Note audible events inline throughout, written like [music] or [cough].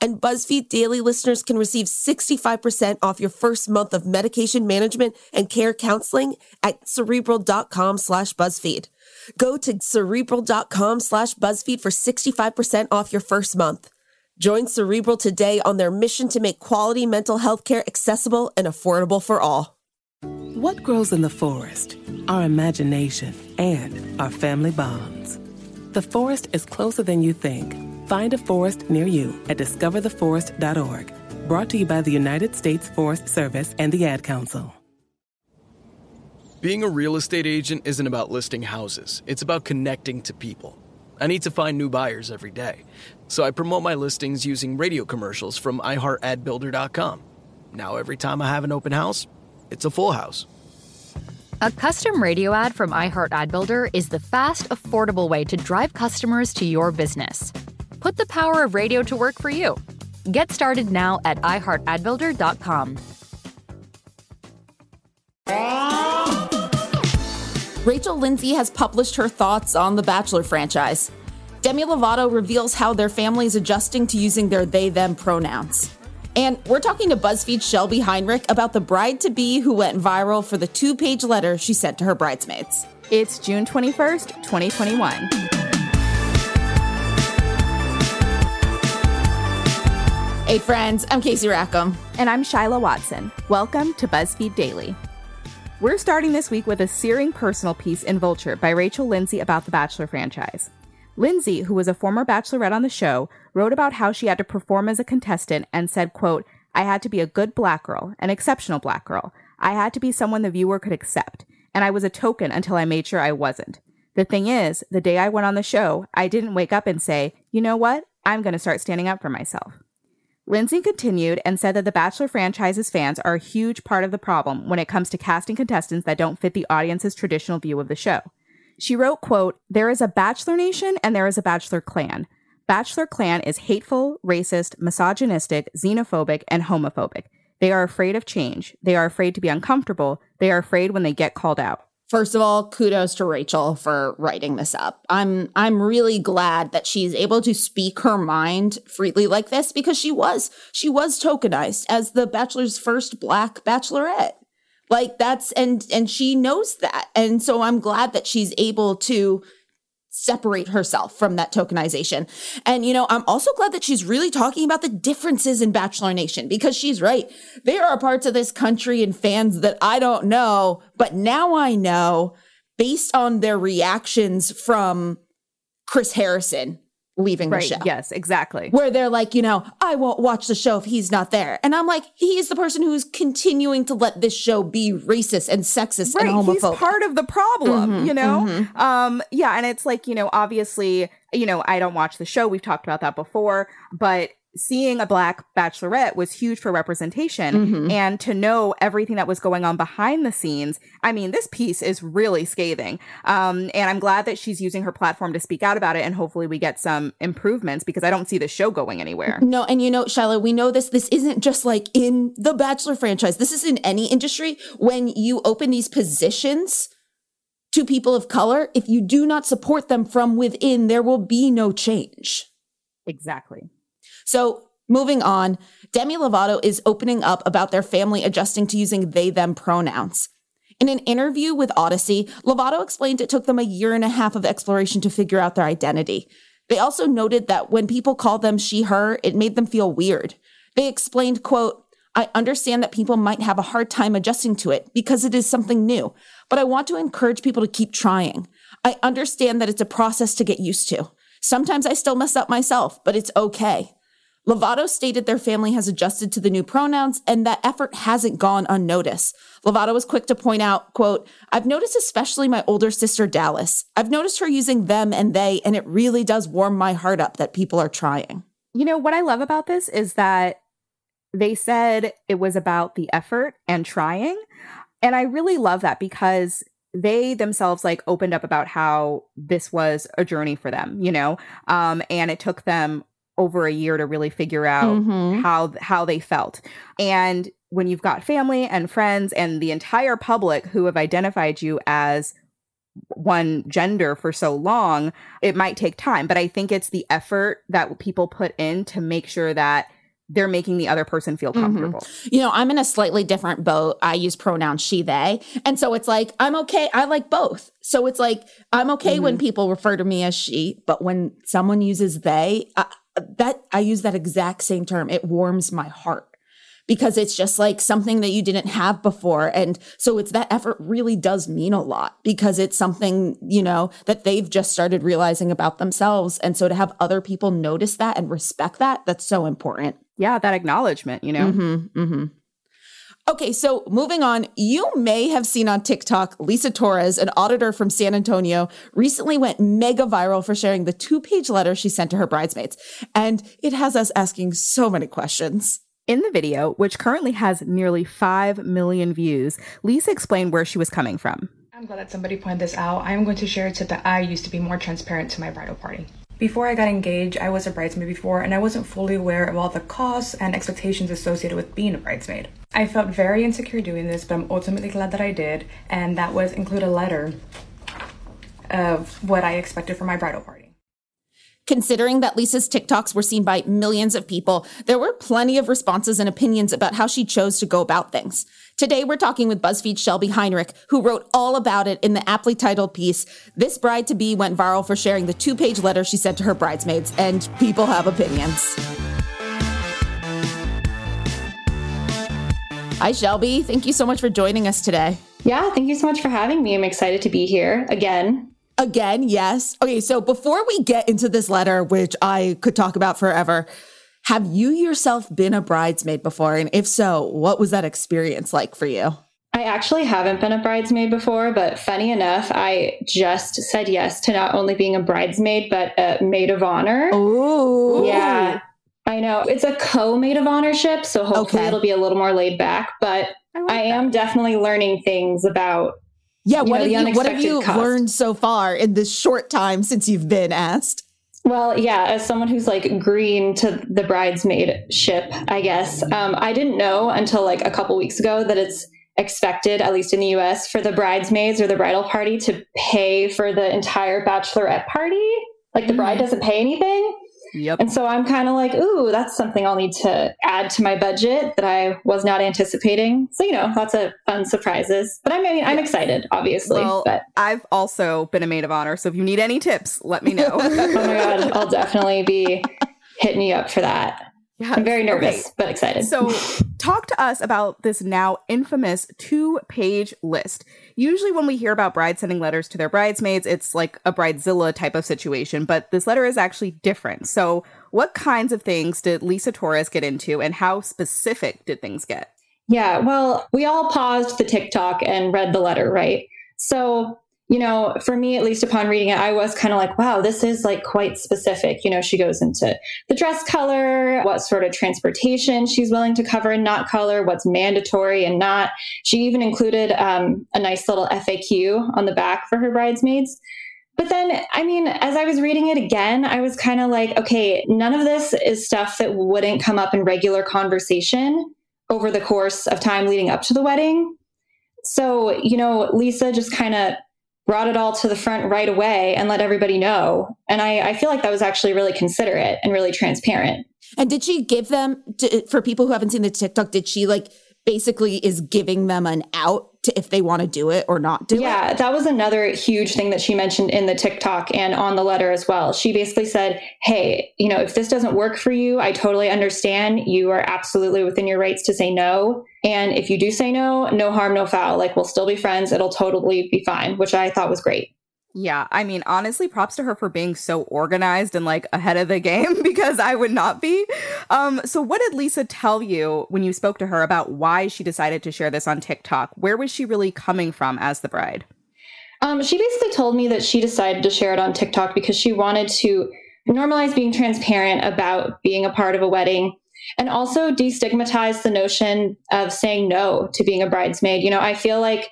And BuzzFeed Daily listeners can receive 65% off your first month of medication management and care counseling at cerebral.com slash BuzzFeed. Go to cerebral.com slash BuzzFeed for 65% off your first month. Join Cerebral today on their mission to make quality mental health care accessible and affordable for all. What grows in the forest? Our imagination and our family bonds. The forest is closer than you think Find a forest near you at discovertheforest.org. Brought to you by the United States Forest Service and the Ad Council. Being a real estate agent isn't about listing houses, it's about connecting to people. I need to find new buyers every day, so I promote my listings using radio commercials from iHeartAdBuilder.com. Now, every time I have an open house, it's a full house. A custom radio ad from iHeartAdBuilder is the fast, affordable way to drive customers to your business. Put the power of radio to work for you. Get started now at iHeartAdBuilder.com. Rachel Lindsay has published her thoughts on the Bachelor franchise. Demi Lovato reveals how their family is adjusting to using their they them pronouns. And we're talking to BuzzFeed Shelby Heinrich about the bride to be who went viral for the two page letter she sent to her bridesmaids. It's June 21st, 2021. Hey, friends, I'm Casey Rackham. And I'm Shyla Watson. Welcome to BuzzFeed Daily. We're starting this week with a searing personal piece in Vulture by Rachel Lindsay about the Bachelor franchise. Lindsay, who was a former bachelorette on the show, wrote about how she had to perform as a contestant and said, quote, I had to be a good black girl, an exceptional black girl. I had to be someone the viewer could accept, and I was a token until I made sure I wasn't. The thing is, the day I went on the show, I didn't wake up and say, you know what? I'm going to start standing up for myself. Lindsay continued and said that the Bachelor franchise's fans are a huge part of the problem when it comes to casting contestants that don't fit the audience's traditional view of the show. She wrote, quote, There is a Bachelor Nation and there is a Bachelor Clan. Bachelor Clan is hateful, racist, misogynistic, xenophobic, and homophobic. They are afraid of change. They are afraid to be uncomfortable. They are afraid when they get called out. First of all, kudos to Rachel for writing this up. I'm I'm really glad that she's able to speak her mind freely like this because she was she was tokenized as the bachelor's first black bachelorette. Like that's and and she knows that. And so I'm glad that she's able to separate herself from that tokenization. And, you know, I'm also glad that she's really talking about the differences in Bachelor Nation because she's right. There are parts of this country and fans that I don't know, but now I know based on their reactions from Chris Harrison leaving right, the show. Yes, exactly. Where they're like, you know, I won't watch the show if he's not there. And I'm like, he is the person who's continuing to let this show be racist and sexist right, and homophobic. He's part of the problem, mm-hmm, you know? Mm-hmm. Um, yeah, and it's like, you know, obviously, you know, I don't watch the show. We've talked about that before, but seeing a black bachelorette was huge for representation mm-hmm. and to know everything that was going on behind the scenes. I mean this piece is really scathing. Um, and i'm glad that she's using her platform to speak out about it and hopefully we get some improvements because i don't see the show going anywhere. No and you know Shyla, we know this this isn't just like in the bachelor franchise. This is in any industry. When you open these positions to people of color if you do not support them from within there will be no change. Exactly so moving on, Demi Lovato is opening up about their family adjusting to using they them pronouns. In an interview with Audacy, Lovato explained it took them a year and a half of exploration to figure out their identity. They also noted that when people called them she, her, it made them feel weird. They explained, quote, I understand that people might have a hard time adjusting to it because it is something new, but I want to encourage people to keep trying. I understand that it's a process to get used to. Sometimes I still mess up myself, but it's okay. Lovato stated their family has adjusted to the new pronouns and that effort hasn't gone unnoticed. Lovato was quick to point out, quote, I've noticed especially my older sister Dallas. I've noticed her using them and they, and it really does warm my heart up that people are trying. You know, what I love about this is that they said it was about the effort and trying. And I really love that because they themselves like opened up about how this was a journey for them, you know, um, and it took them over a year to really figure out Mhm. how how they felt. And when you've got family and friends and the entire public who have identified you as one gender for so long, it might take time. But I think it's the effort that people put in to make sure that they're making the other person feel Mhm. comfortable. You know, I'm in a slightly different boat. I use pronouns she, they. And so it's like, I'm okay. I like both. So it's like, I'm okay when people refer to me as she, but when someone uses they, uh, that I use that exact same term. It warms my heart because it's just like something that you didn't have before. And so it's that effort really does mean a lot because it's something, you know, that they've just started realizing about themselves. And so to have other people notice that and respect that, that's so important. Yeah, that acknowledgement, you know? Mm-hmm, mm-hmm. Okay, so moving on, you may have seen on TikTok Lisa Torres, an auditor from San Antonio, recently went mega viral for sharing the two page letter she sent to her bridesmaids. And it has us asking so many questions. In the video, which currently has nearly 5 million views, Lisa explained where she was coming from. I'm glad that somebody pointed this out. I am going to share a tip that I used to be more transparent to my bridal party. Before I got engaged, I was a bridesmaid before, and I wasn't fully aware of all the costs and expectations associated with being a bridesmaid. I felt very insecure doing this, but I'm ultimately glad that I did, and that was include a letter of what I expected for my bridal party. Considering that Lisa's TikToks were seen by millions of people, there were plenty of responses and opinions about how she chose to go about things. Today, we're talking with BuzzFeed's Shelby Heinrich, who wrote all about it in the aptly titled piece, This Bride to Be went viral for sharing the two page letter she sent to her bridesmaids, and people have opinions. Hi, Shelby. Thank you so much for joining us today. Yeah, thank you so much for having me. I'm excited to be here again. Again, yes. Okay, so before we get into this letter, which I could talk about forever, have you yourself been a bridesmaid before? And if so, what was that experience like for you? I actually haven't been a bridesmaid before, but funny enough, I just said yes to not only being a bridesmaid, but a maid of honor. Oh, Yeah, I know. It's a co maid of honorship, so hopefully Okay. it'll be a little more laid back, but like I am definitely learning things about Yeah, what know, have the you what have you cost. learned so far in this short time since you've been asked? Well, yeah, as someone who's like green to the bridesmaid ship, I guess, um, I didn't know until like a couple weeks ago that it's expected, at least in the US, for the bridesmaids or the bridal party to pay for the entire bachelorette party. Like the bride doesn't pay anything. Yep. And so I'm kind of like, ooh, that's something I'll need to add to my budget that I was not anticipating. So, you know, lots of fun surprises. But I mean, I'm excited, obviously. Well, but I've also been a maid of honor, so if you need any tips, let me know. [laughs] oh my God, I'll [laughs] definitely be hitting you up for that. I'm very nervous, Okay. but excited. So, talk to us about this now infamous two page list. Usually, when we hear about brides sending letters to their bridesmaids, it's like a bridezilla type of situation, but this letter is actually different. So, what kinds of things did Lisa Torres get into, and how specific did things get? Yeah, well, we all paused the TikTok and read the letter, right? So, you know, for me, at least upon reading it, I was kind of like, wow, this is like quite specific. You know, she goes into the dress color, what sort of transportation she's willing to cover and not color, what's mandatory and not. She even included um, a nice little FAQ on the back for her bridesmaids. But then, I mean, as I was reading it again, I was kind of like, okay, none of this is stuff that wouldn't come up in regular conversation over the course of time leading up to the wedding. So, you know, Lisa just kind of brought it all to the front right away and let everybody know. And I, I feel like that was actually really considerate and really transparent. And did she give them to, for people who haven't seen the TikTok? Did she like basically is giving them an out to if they want to do it or not do it? Yeah, that was another huge thing that she mentioned in the TikTok and on the letter as well. She basically said, Hey, you know, if this doesn't work for you, I totally understand. You are absolutely within your rights to say no. And if you do say no, no harm, no foul. Like we'll still be friends. It'll totally be fine, which I thought was great. Yeah, I mean, honestly, props to her for being so organized and like ahead of the game [laughs] because I would not be. Um, so what did Lisa tell you when you spoke to her about why she decided to share this on TikTok? Where was she really coming from as the bride? Um, she basically told me that she decided to share it on TikTok because she wanted to normalize being transparent about being a part of a wedding and also destigmatize the notion of saying no to being a bridesmaid. You know, I feel like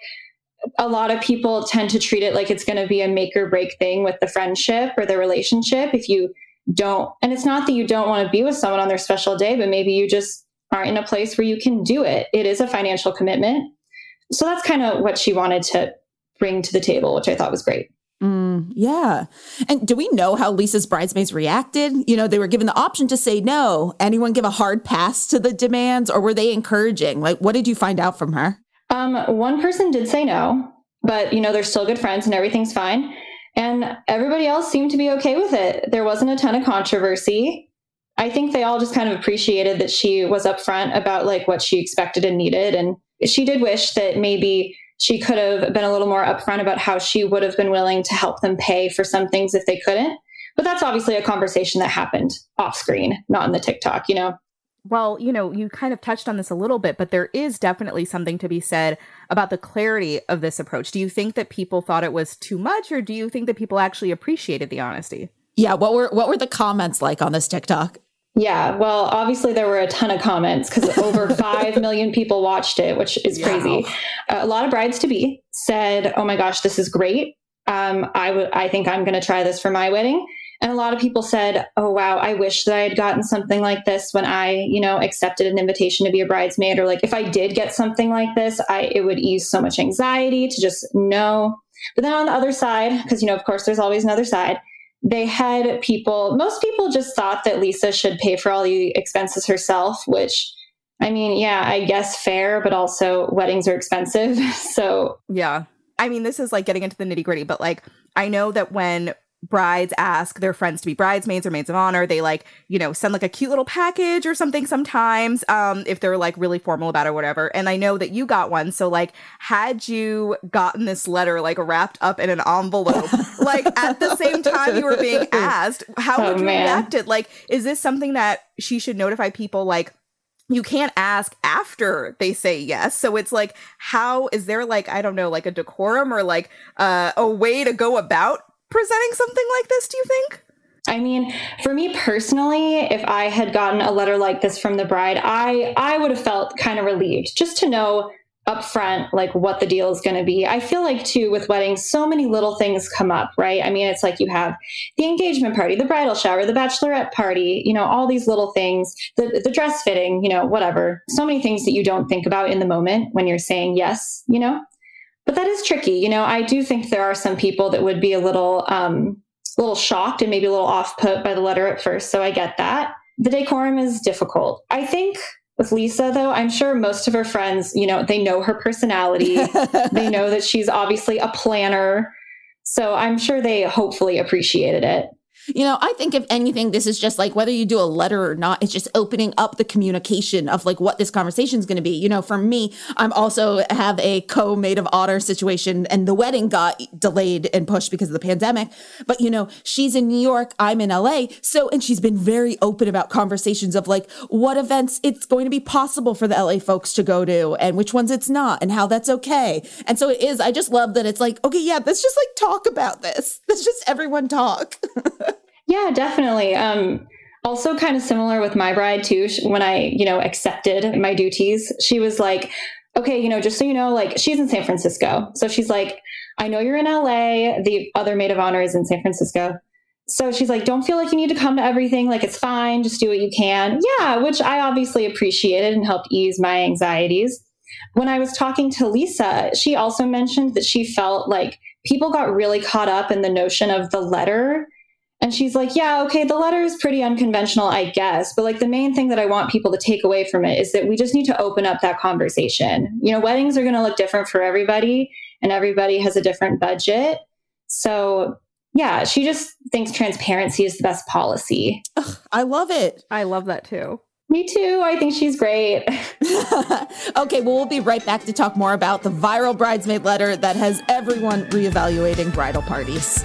a lot of people tend to treat it like it's going to be a make or break thing with the friendship or the relationship. If you don't, and it's not that you don't want to be with someone on their special day, but maybe you just aren't in a place where you can do it. It is a financial commitment. So that's kind of what she wanted to bring to the table, which I thought was great. Mm, yeah. And do we know how Lisa's bridesmaids reacted? You know, they were given the option to say no. Anyone give a hard pass to the demands or were they encouraging? Like, what did you find out from her? Um, one person did say no, but you know, they're still good friends and everything's fine. And everybody else seemed to be okay with it. There wasn't a ton of controversy. I think they all just kind of appreciated that she was upfront about like what she expected and needed. And she did wish that maybe she could have been a little more upfront about how she would have been willing to help them pay for some things if they couldn't. But that's obviously a conversation that happened off screen, not in the TikTok, you know? Well, you know, you kind of touched on this a little bit, but there is definitely something to be said about the clarity of this approach. Do you think that people thought it was too much or do you think that people actually appreciated the honesty? Yeah, what were what were the comments like on this TikTok? Yeah, well, obviously there were a ton of comments because over [laughs] 5 million people watched it, which is crazy. Wow. A lot of brides to be said, "Oh my gosh, this is great. Um, I would I think I'm going to try this for my wedding." And a lot of people said, "Oh wow, I wish that I had gotten something like this when I, you know, accepted an invitation to be a bridesmaid or like if I did get something like this, I it would ease so much anxiety to just know." But then on the other side, because you know, of course there's always another side, they had people most people just thought that Lisa should pay for all the expenses herself, which I mean, yeah, I guess fair, but also weddings are expensive. [laughs] So, yeah. I mean, this is like getting into the nitty gritty, but like, I know that when brides ask their friends to be bridesmaids or maids of honor. They like you know send like a cute little package or something sometimes um if they're like really formal about it or whatever. And i know that you got one. So like had you gotten this letter like wrapped up in an envelope [laughs] like at the same time you were being asked how oh, would you man. react it? Like is this something that she should notify people? Like you can't ask after they say yes. So it's like, how is there like, I don't know, like a decorum or like uh, a way to go about presenting something like this, do you think? I mean, for me personally, if I had gotten a letter like this from the bride, I I would have felt kind of relieved just to know upfront like what the deal is going to be. I feel like too with weddings, so many little things come up, right? I mean, it's like you have the engagement party, the bridal shower, the bachelorette party, you know, all these little things, the the dress fitting, you know, whatever. So many things that you don't think about in the moment when you're saying yes, you know. But that is tricky. You know, I do think there are some people that would be a little, um, a little shocked and maybe a little off put by the letter at first. So I get that. The decorum is difficult. I think with Lisa, though, I'm sure most of her friends, you know, they know her personality. [laughs] they know that she's obviously a planner. So I'm sure they hopefully appreciated it. You know, I think if anything, this is just like whether you do a letter or not, it's just opening up the communication of like what this conversation is going to be. You know, for me, I'm also have a co maid of honor situation and the wedding got delayed and pushed because of the pandemic. But, you know, she's in New York, I'm in LA. So, and she's been very open about conversations of like what events it's going to be possible for the LA folks to go to and which ones it's not and how that's okay. And so it is, I just love that it's like, okay, yeah, let's just like talk about this. [laughs] Let's just everyone talk. [laughs] Yeah, definitely. Um, also kind of similar with my bride too. When I, you know, accepted my duties, she was like, okay, you know, just so you know, like she's in San Francisco. So she's like, I know you're in LA. The other maid of honor is in San Francisco. So she's like, don't feel like you need to come to everything. Like, it's fine. Just do what you can. Yeah, which I obviously appreciated and helped ease my anxieties. When I was talking to Lisa, she also mentioned that she felt like people got really caught up in the notion of the letter and she's like, yeah, okay, the letter is pretty unconventional, I guess. But like the main thing that I want people to take away from it is that we just need to open up that conversation. You know, weddings are going to look different for everybody, and everybody has a different budget. So, yeah, she just thinks transparency is the best policy. Ugh, I love it. I love that too. Me too. I think she's great. [laughs] okay, well, we'll be right back to talk more about the viral bridesmaid letter that has everyone reevaluating bridal parties.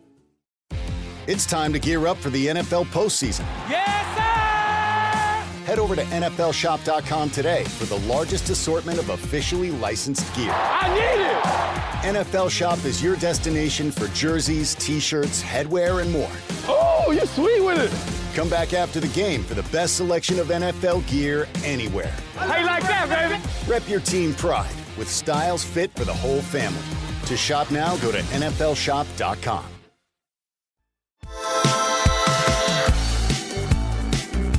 It's time to gear up for the NFL postseason. Yes, sir! Head over to NFLShop.com today for the largest assortment of officially licensed gear. I need it! NFL Shop is your destination for jerseys, t shirts, headwear, and more. Oh, you're sweet with it! Come back after the game for the best selection of NFL gear anywhere. How you like that, baby? Rep your team pride with styles fit for the whole family. To shop now, go to NFLShop.com.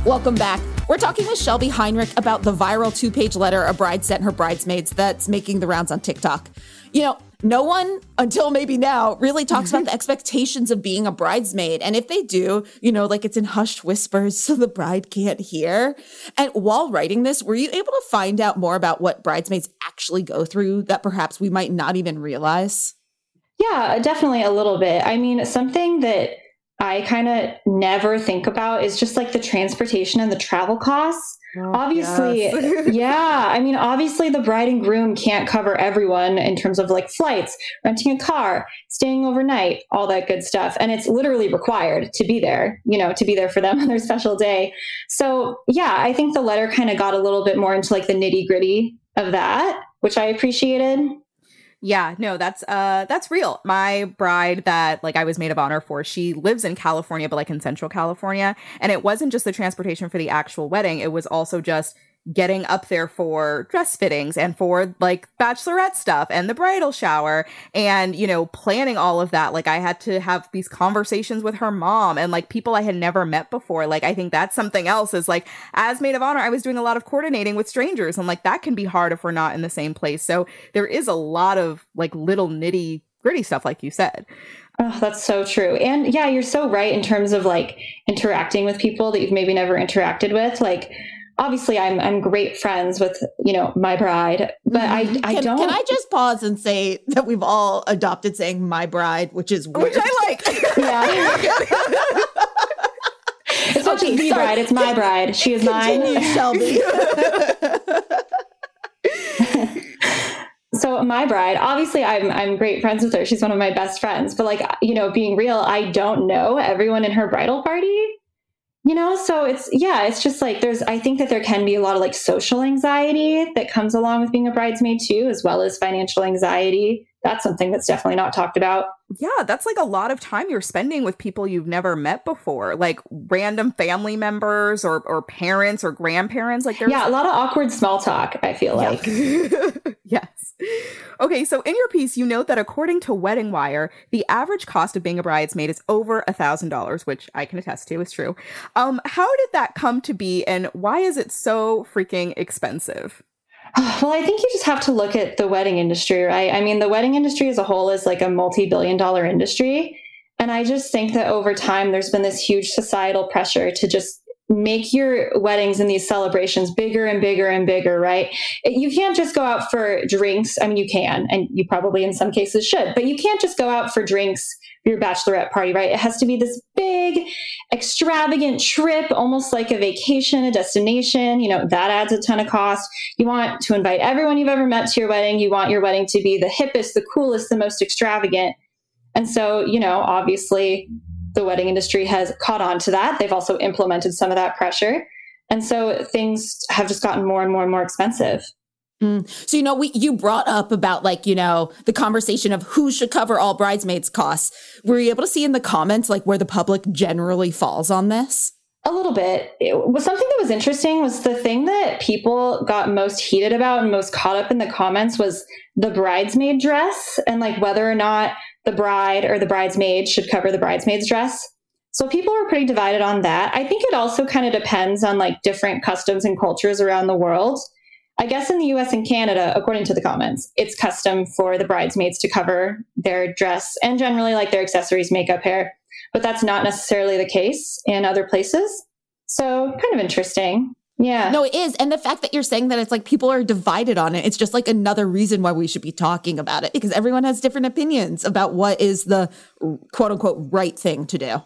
Welcome back. We're talking with Shelby Heinrich about the viral two page letter a bride sent her bridesmaids that's making the rounds on TikTok. You know, no one until maybe now really talks about the mm-hmm. expectations of being a bridesmaid. And if they do, you know, like it's in hushed whispers so the bride can't hear. And while writing this, were you able to find out more about what bridesmaids actually go through that perhaps we might not even realize? Yeah, definitely a little bit. I mean, something that I kind of never think about is just like the transportation and the travel costs. Oh, obviously, yes. [laughs] yeah. I mean, obviously, the bride and groom can't cover everyone in terms of like flights, renting a car, staying overnight, all that good stuff. And it's literally required to be there, you know, to be there for them [laughs] on their special day. So, yeah, I think the letter kind of got a little bit more into like the nitty gritty of that, which I appreciated. Yeah, no, that's uh that's real. My bride that like I was maid of honor for, she lives in California, but like in central California. And it wasn't just the transportation for the actual wedding, it was also just getting up there for dress fittings and for like bachelorette stuff and the bridal shower and you know planning all of that like i had to have these conversations with her mom and like people i had never met before like i think that's something else is like as maid of honor i was doing a lot of coordinating with strangers and like that can be hard if we're not in the same place so there is a lot of like little nitty gritty stuff like you said Oh, that's so true. And yeah, you're so right in terms of like interacting with people that you've maybe never interacted with. Like obviously I'm I'm great friends with you know my bride, but I mm-hmm. I can, don't. Can I just pause and say that we've all adopted saying my bride, which is weird. which I like. [laughs] yeah. [laughs] it's not okay, just the bride; it's my bride. She is Continue, mine. Shelby. [laughs] so my bride obviously i'm i'm great friends with her she's one of my best friends but like you know being real i don't know everyone in her bridal party you know so it's yeah it's just like there's i think that there can be a lot of like social anxiety that comes along with being a bridesmaid too as well as financial anxiety that's something that's definitely not talked about yeah that's like a lot of time you're spending with people you've never met before like random family members or or parents or grandparents like there's yeah a lot of awkward small talk i feel like [laughs] yes Okay, so in your piece, you note that according to Wedding Wire, the average cost of being a bridesmaid is over a thousand dollars, which I can attest to is true. Um, how did that come to be, and why is it so freaking expensive? [sighs] Well, I think you just have to look at the wedding industry, right? I mean, the wedding industry as a whole is like a multi billion dollar industry. And I just think that over time, there's been this huge societal pressure to just make your weddings and these celebrations bigger and bigger and bigger, right? You can't just go out for drinks. I mean, you can, and you probably in some cases should, but you can't just go out for drinks your bachelorette party, right? It has to be this big, extravagant trip, almost like a vacation, a destination. You know, that adds a ton of cost. You want to invite everyone you've ever met to your wedding. You want your wedding to be the hippest, the coolest, the most extravagant. And so, you know, obviously, the wedding industry has caught on to that. They've also implemented some of that pressure. And so things have just gotten more and more and more expensive. Mm. So, you know, we, you brought up about like, you know, the conversation of who should cover all bridesmaids costs. Were you able to see in the comments like where the public generally falls on this? A little bit. It was something that was interesting was the thing that people got most heated about and most caught up in the comments was the bridesmaid dress and like whether or not the bride or the bridesmaid should cover the bridesmaid's dress. So people were pretty divided on that. I think it also kind of depends on like different customs and cultures around the world. I guess in the US and Canada, according to the comments, it's custom for the bridesmaids to cover their dress and generally like their accessories, makeup, hair. But that's not necessarily the case in other places. So kind of interesting. Yeah. No, it is. And the fact that you're saying that it's like people are divided on it, it's just like another reason why we should be talking about it because everyone has different opinions about what is the quote unquote right thing to do.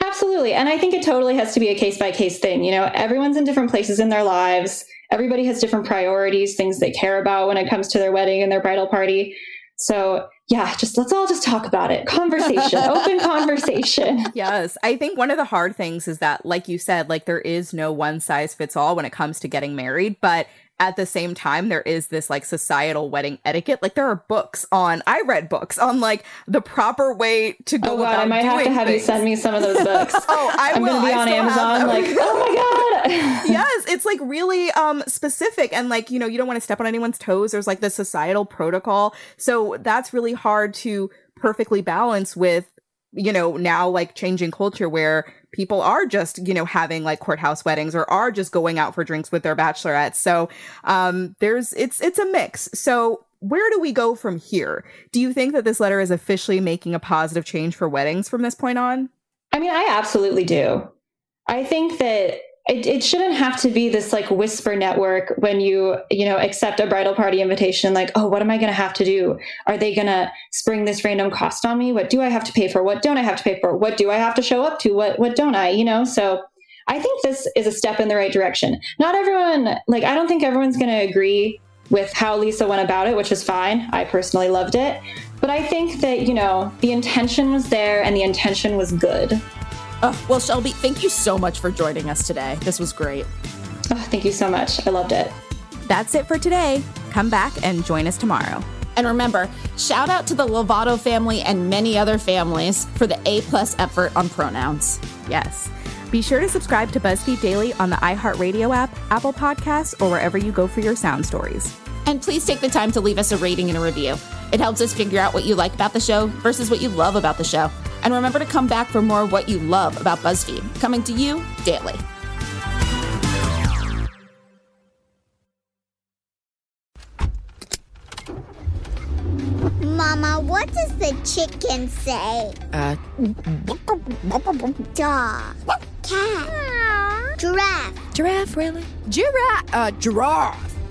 Absolutely. And I think it totally has to be a case by case thing. You know, everyone's in different places in their lives. Everybody has different priorities, things they care about when it comes to their wedding and their bridal party. So yeah, just let's all just talk about it. Conversation, [laughs] open conversation. Yes. I think one of the hard things is that, like you said, like there is no one size fits all when it comes to getting married, but at the same time there is this like societal wedding etiquette like there are books on i read books on like the proper way to go oh god i might have to have things. you send me some of those books [laughs] oh I i'm gonna be I on amazon like [laughs] oh [laughs] yes it's like really um specific and like you know you don't want to step on anyone's toes. There's like the societal protocol. So that's really hard to perfectly balance with you know now like changing culture where people are just you know having like courthouse weddings or are just going out for drinks with their bachelorettes. So um there's it's it's a mix. So where do we go from here? Do you think that this letter is officially making a positive change for weddings from this point on? I mean i absolutely do. I think that it, it shouldn't have to be this like whisper network when you you know accept a bridal party invitation like oh what am i going to have to do? Are they going to spring this random cost on me? What do i have to pay for? What don't i have to pay for? What do i have to show up to? What what don't i? You know? So i think this is a step in the right direction. Not everyone like i don't think everyone's going to agree with how lisa went about it which is fine. I personally loved it. But i think that you know the intention was there and the intention was good Oh, well, Shelby, thank you so much for joining us today. This was great. Oh, thank you so much. I loved it. That's it for today. Come back and join us tomorrow. And remember, shout out to the Lovato family and many other families for the A plus effort on pronouns. Yes. Be sure to subscribe to BuzzFeed Daily on the iHeartRadio app, Apple Podcasts, or wherever you go for your sound stories. And please take the time to leave us a rating and a review. It helps us figure out what you like about the show versus what you love about the show. And remember to come back for more of what you love about BuzzFeed, coming to you daily. Mama, what does the chicken say? Uh, dog, cat, giraffe. Giraffe, really? Giraffe, uh, giraffe.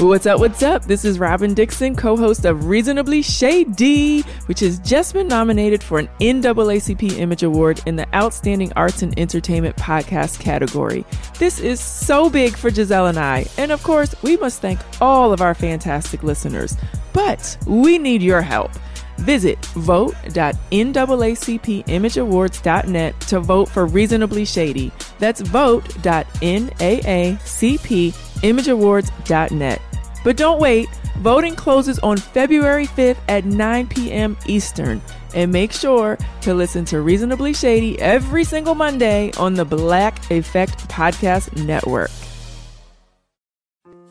What's up? What's up? This is Robin Dixon, co host of Reasonably Shady, which has just been nominated for an NAACP Image Award in the Outstanding Arts and Entertainment Podcast category. This is so big for Gizelle and I. And of course, we must thank all of our fantastic listeners. But we need your help. Visit vote.naacpimageawards.net to vote for Reasonably Shady. That's vote.naacpimageawards.net. But don't wait. Voting closes on February 5th at 9 p.m. Eastern. And make sure to listen to Reasonably Shady every single Monday on the Black Effect Podcast Network.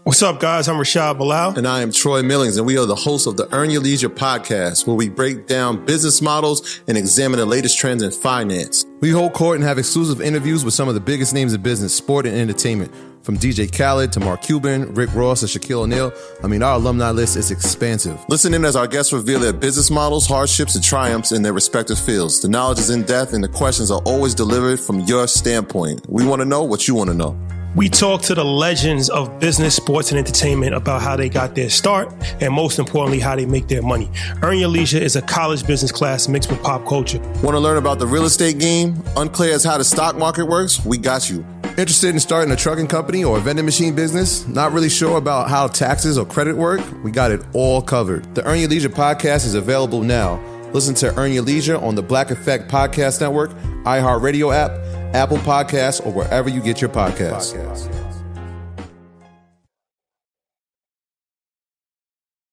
What's up, guys? I'm Rashad Bilal. And I am Troy Millings, and we are the hosts of the Earn Your Leisure podcast, where we break down business models and examine the latest trends in finance. We hold court and have exclusive interviews with some of the biggest names in business, sport, and entertainment. From DJ Khaled to Mark Cuban, Rick Ross, and Shaquille O'Neal. I mean, our alumni list is expansive. Listen in as our guests reveal their business models, hardships, and triumphs in their respective fields. The knowledge is in depth, and the questions are always delivered from your standpoint. We want to know what you want to know. We talk to the legends of business, sports, and entertainment about how they got their start and most importantly, how they make their money. Earn Your Leisure is a college business class mixed with pop culture. Want to learn about the real estate game? Unclear as how the stock market works? We got you. Interested in starting a trucking company or a vending machine business? Not really sure about how taxes or credit work? We got it all covered. The Earn Your Leisure podcast is available now. Listen to Earn Your Leisure on the Black Effect Podcast Network, iHeartRadio app, Apple Podcasts, or wherever you get your podcasts.